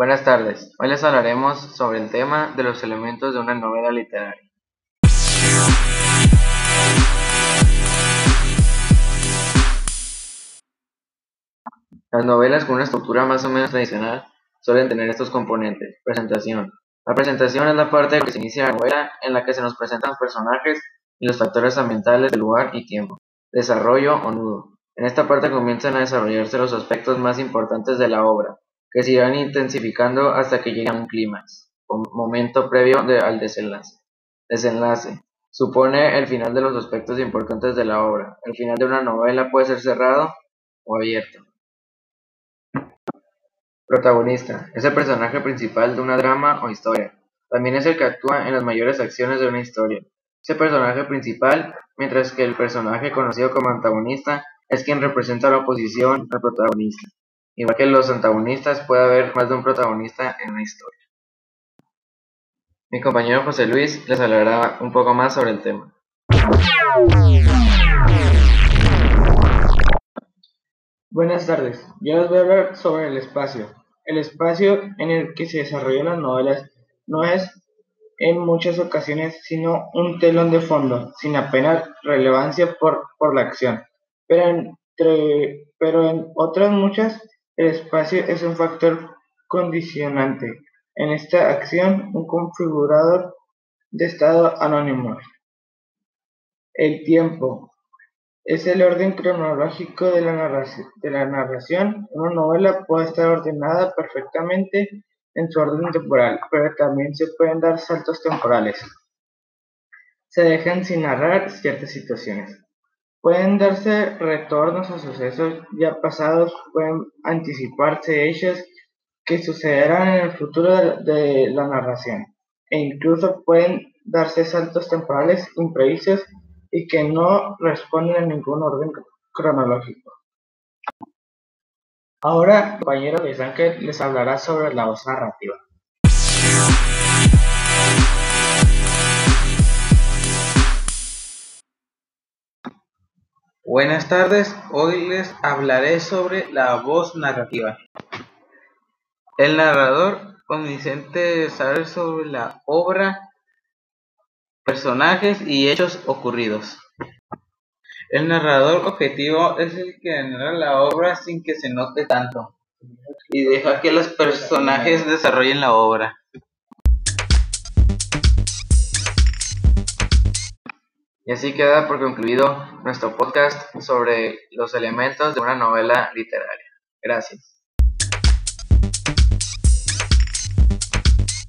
Buenas tardes, hoy les hablaremos sobre el tema de los elementos de una novela literaria. Las novelas con una estructura más o menos tradicional suelen tener estos componentes. Presentación. La presentación es la parte que se inicia la novela en la que se nos presentan los personajes y los factores ambientales del lugar y tiempo. Desarrollo o nudo. En esta parte comienzan a desarrollarse los aspectos más importantes de la obra, que se irán intensificando hasta que llegue a un clímax, momento previo al desenlace. Desenlace. Supone el final de los aspectos importantes de la obra. El final de una novela puede ser cerrado o abierto. Protagonista. Es el personaje principal de una drama o historia. También es el que actúa en las mayores acciones de una historia. Es el personaje principal, mientras que el personaje conocido como antagonista es quien representa la oposición al protagonista. Igual que los antagonistas, puede haber más de un protagonista en una historia. Mi compañero José Luis les hablará un poco más sobre el tema. Buenas tardes, yo les voy a hablar sobre el espacio. El espacio en el que se desarrollan las novelas no es en muchas ocasiones sino un telón de fondo, sin apenas relevancia por, por la acción pero, entre, pero en otras muchas el espacio es un factor condicionante. En esta acción, un configurador de estado anónimo. El tiempo es el orden cronológico de la, narración, de la narración. Una novela puede estar ordenada perfectamente en su orden temporal, pero también se pueden dar saltos temporales. Se dejan sin narrar ciertas situaciones. Pueden darse retornos a sucesos ya pasados, pueden anticiparse hechos que sucederán en el futuro de, la narración, e incluso pueden darse saltos temporales imprevistos y que no responden a ningún orden cronológico. Ahora, compañero Luis Ángel les hablará sobre la voz narrativa. Buenas tardes, hoy les hablaré sobre la voz narrativa. El narrador convincente saber sobre la obra, personajes y hechos ocurridos. El narrador objetivo es el que narra la obra sin que se note tanto y deja que los personajes desarrollen la obra. Y así queda por concluido nuestro podcast sobre los elementos de una novela literaria. Gracias.